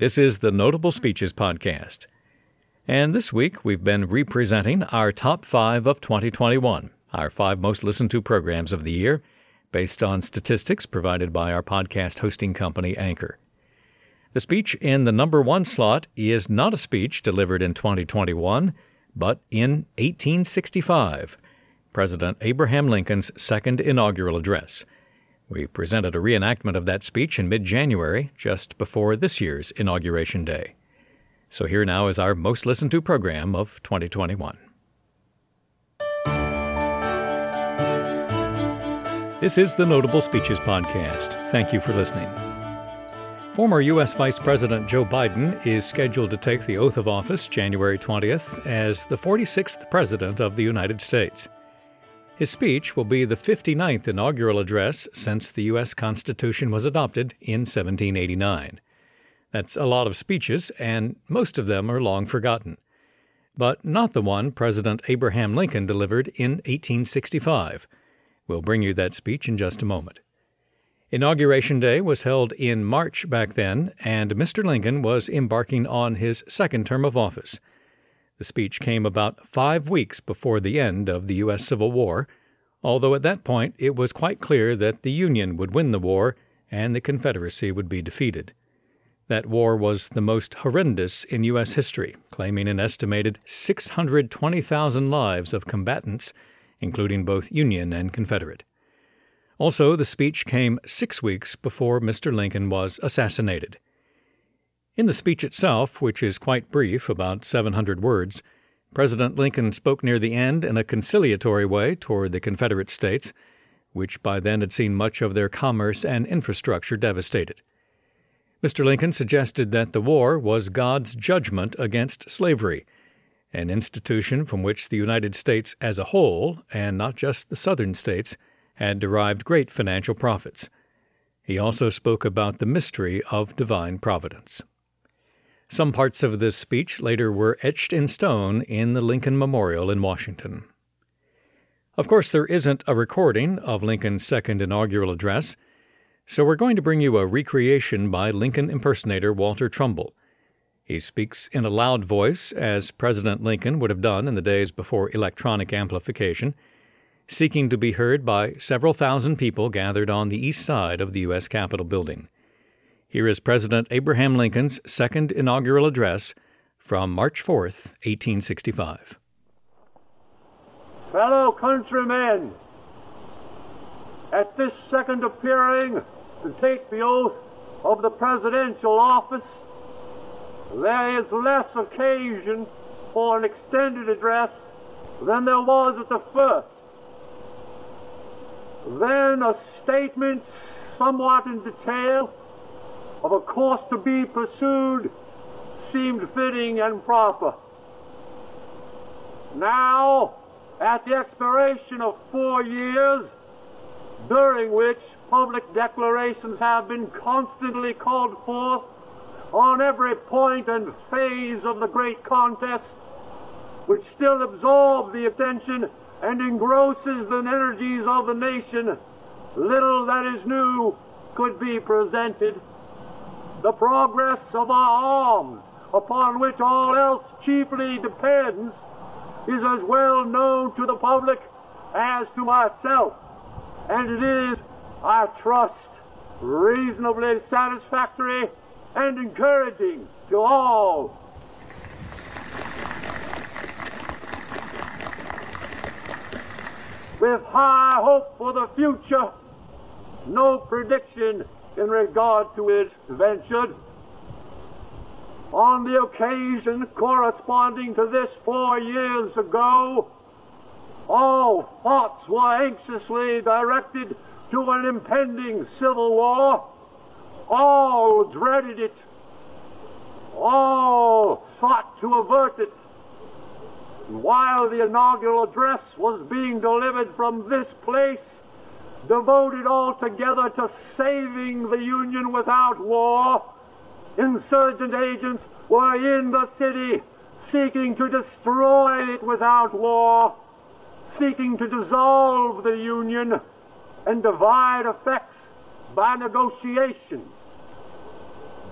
This is the Notable Speeches Podcast. And this week we've been representing our top five of 2021, our five most listened to programs of the year, based on statistics provided by our podcast hosting company, Anchor. The speech in the number one slot is not a speech delivered in 2021, but in 1865, President Abraham Lincoln's second inaugural address. We presented a reenactment of that speech in mid January, just before this year's Inauguration Day. So here now is our most listened to program of 2021. This is the Notable Speeches Podcast. Thank you for listening. Former U.S. Vice President Joe Biden is scheduled to take the oath of office January 20th as the 46th President of the United States. His speech will be the 59th inaugural address since the U.S. Constitution was adopted in 1789. That's a lot of speeches, and most of them are long forgotten. But not the one President Abraham Lincoln delivered in 1865. We'll bring you that speech in just a moment. Inauguration Day was held in March back then, and Mr. Lincoln was embarking on his second term of office. The speech came about five weeks before the end of the U.S. Civil War, although at that point it was quite clear that the Union would win the war and the Confederacy would be defeated. That war was the most horrendous in U.S. history, claiming an estimated 620,000 lives of combatants, including both Union and Confederate. Also, the speech came six weeks before Mr. Lincoln was assassinated. In the speech itself, which is quite brief, about 700 words, President Lincoln spoke near the end in a conciliatory way toward the Confederate States, which by then had seen much of their commerce and infrastructure devastated. Mr. Lincoln suggested that the war was God's judgment against slavery, an institution from which the United States as a whole, and not just the Southern states, had derived great financial profits. He also spoke about the mystery of divine providence. Some parts of this speech later were etched in stone in the Lincoln Memorial in Washington. Of course, there isn't a recording of Lincoln's second inaugural address. So we're going to bring you a recreation by Lincoln impersonator Walter Trumbull. He speaks in a loud voice, as President Lincoln would have done in the days before electronic amplification, seeking to be heard by several thousand people gathered on the east side of the U.S. Capitol building. Here is President Abraham Lincoln's second inaugural address from March 4, 1865. Fellow countrymen, at this second appearing to take the oath of the presidential office, there is less occasion for an extended address than there was at the first. Then a statement somewhat in detail of a course to be pursued seemed fitting and proper. Now, at the expiration of four years, during which public declarations have been constantly called forth on every point and phase of the great contest, which still absorbs the attention and engrosses the energies of the nation, little that is new could be presented. The progress of our arms, upon which all else chiefly depends, is as well known to the public as to myself, and it is, I trust, reasonably satisfactory and encouraging to all. With high hope for the future, no prediction in regard to it ventured. On the occasion corresponding to this four years ago, all thoughts were anxiously directed to an impending civil war. All dreaded it. All sought to avert it. And while the inaugural address was being delivered from this place, devoted altogether to saving the Union without war, insurgent agents were in the city seeking to destroy it without war, seeking to dissolve the Union and divide effects by negotiation.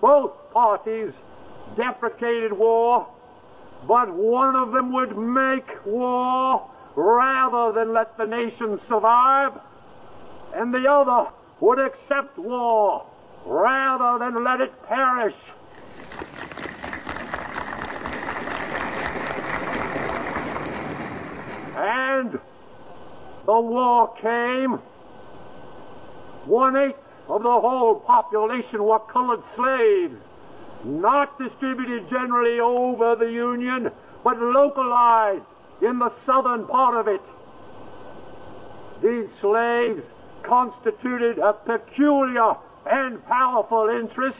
Both parties deprecated war, but one of them would make war rather than let the nation survive, and the other would accept war rather than let it perish. And the war came. One eighth of the whole population were colored slaves, not distributed generally over the Union, but localized in the southern part of it. These slaves constituted a peculiar and powerful interest.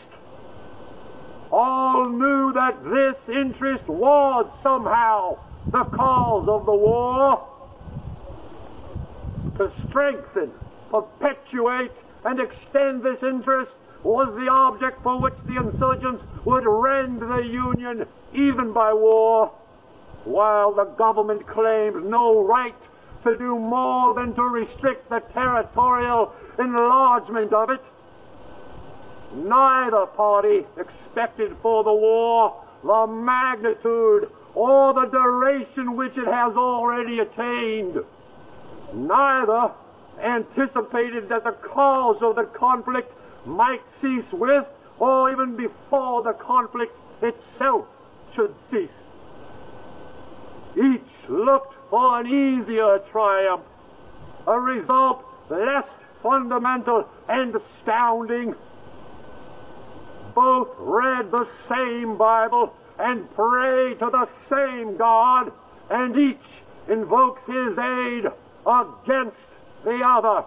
All knew that this interest was somehow the cause of the war. To strengthen, perpetuate, and extend this interest was the object for which the insurgents would rend the Union even by war, while the government claimed no right to do more than to restrict the territorial enlargement of it. Neither party expected for the war the magnitude or the duration which it has already attained. Neither anticipated that the cause of the conflict might cease with, or even before the conflict itself should cease. Each looked for an easier triumph, a result less fundamental and astounding. Both read the same Bible and pray to the same God, and each invokes his aid against the other.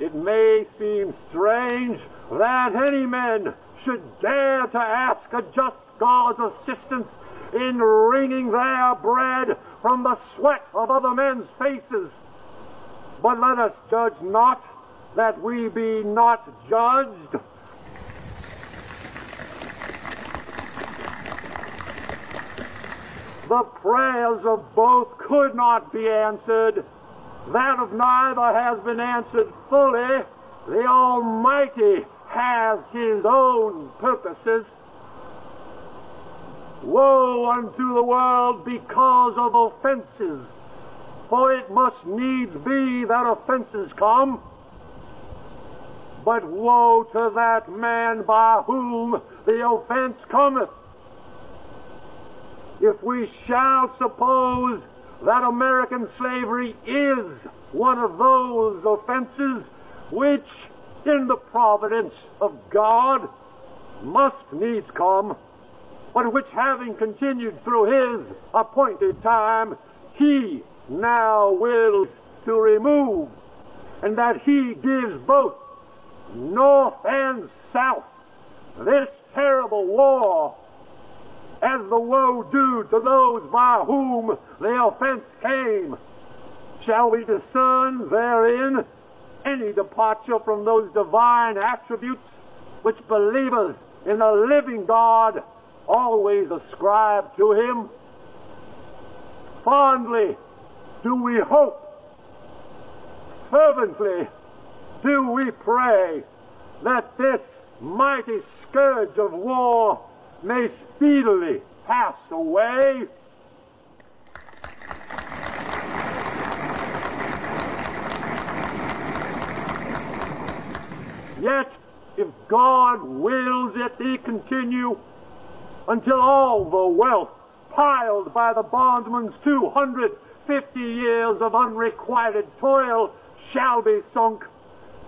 It may seem strange that any men should dare to ask a just God's assistance in wringing their bread from the sweat of other men's faces. But let us judge not that we be not judged. The prayers of both could not be answered. That of neither has been answered fully. The Almighty has His own purposes. Woe unto the world because of offenses, for it must needs be that offenses come. But woe to that man by whom the offense cometh. If we shall suppose that American slavery is one of those offenses which, in the providence of God, must needs come, but which having continued through his appointed time, he now wills to remove, and that he gives both north and south this terrible war as the woe due to those by whom the offense came. Shall we discern therein any departure from those divine attributes which believers in the living God always ascribe to Him? Fondly do we hope, fervently do we pray that this mighty scourge of war may speedily pass away. Yet, if God wills it he continue until all the wealth piled by the bondman's 250 years of unrequited toil shall be sunk,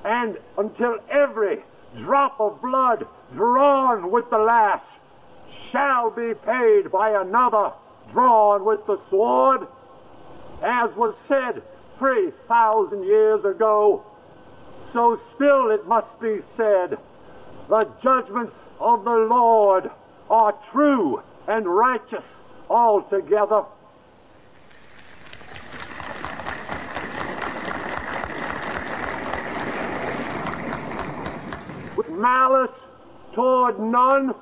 and until every drop of blood drawn with the lash shall be paid by another drawn with the sword, as was said 3,000 years ago. So still it must be said, the judgments of the Lord are true and righteous altogether. With malice toward none,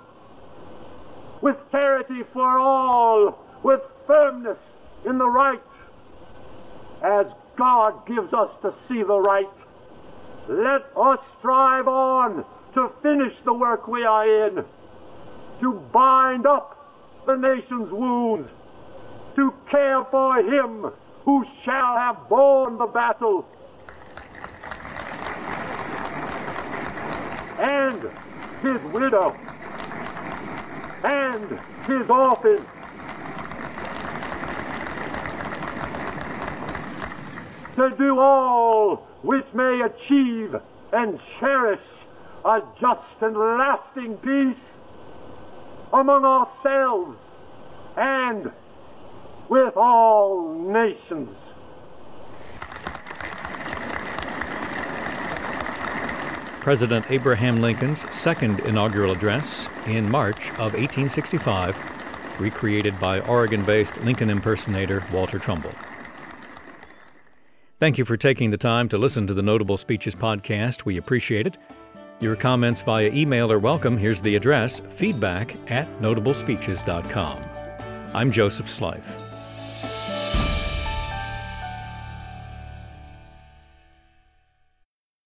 with charity for all, with firmness in the right, as God gives us to see the right. Let us strive on to finish the work we are in, to bind up the nation's wounds, to care for him who shall have borne the battle, and his widow, and his orphans. To do all which may achieve and cherish a just and lasting peace among ourselves and with all nations. President Abraham Lincoln's second inaugural address in March of 1865, recreated by Oregon based Lincoln impersonator Walter Trumbull. Thank you for taking the time to listen to the Notable Speeches podcast. We appreciate it. Your comments via email are welcome. Here's the address feedback at notablespeeches.com. I'm Joseph Slife.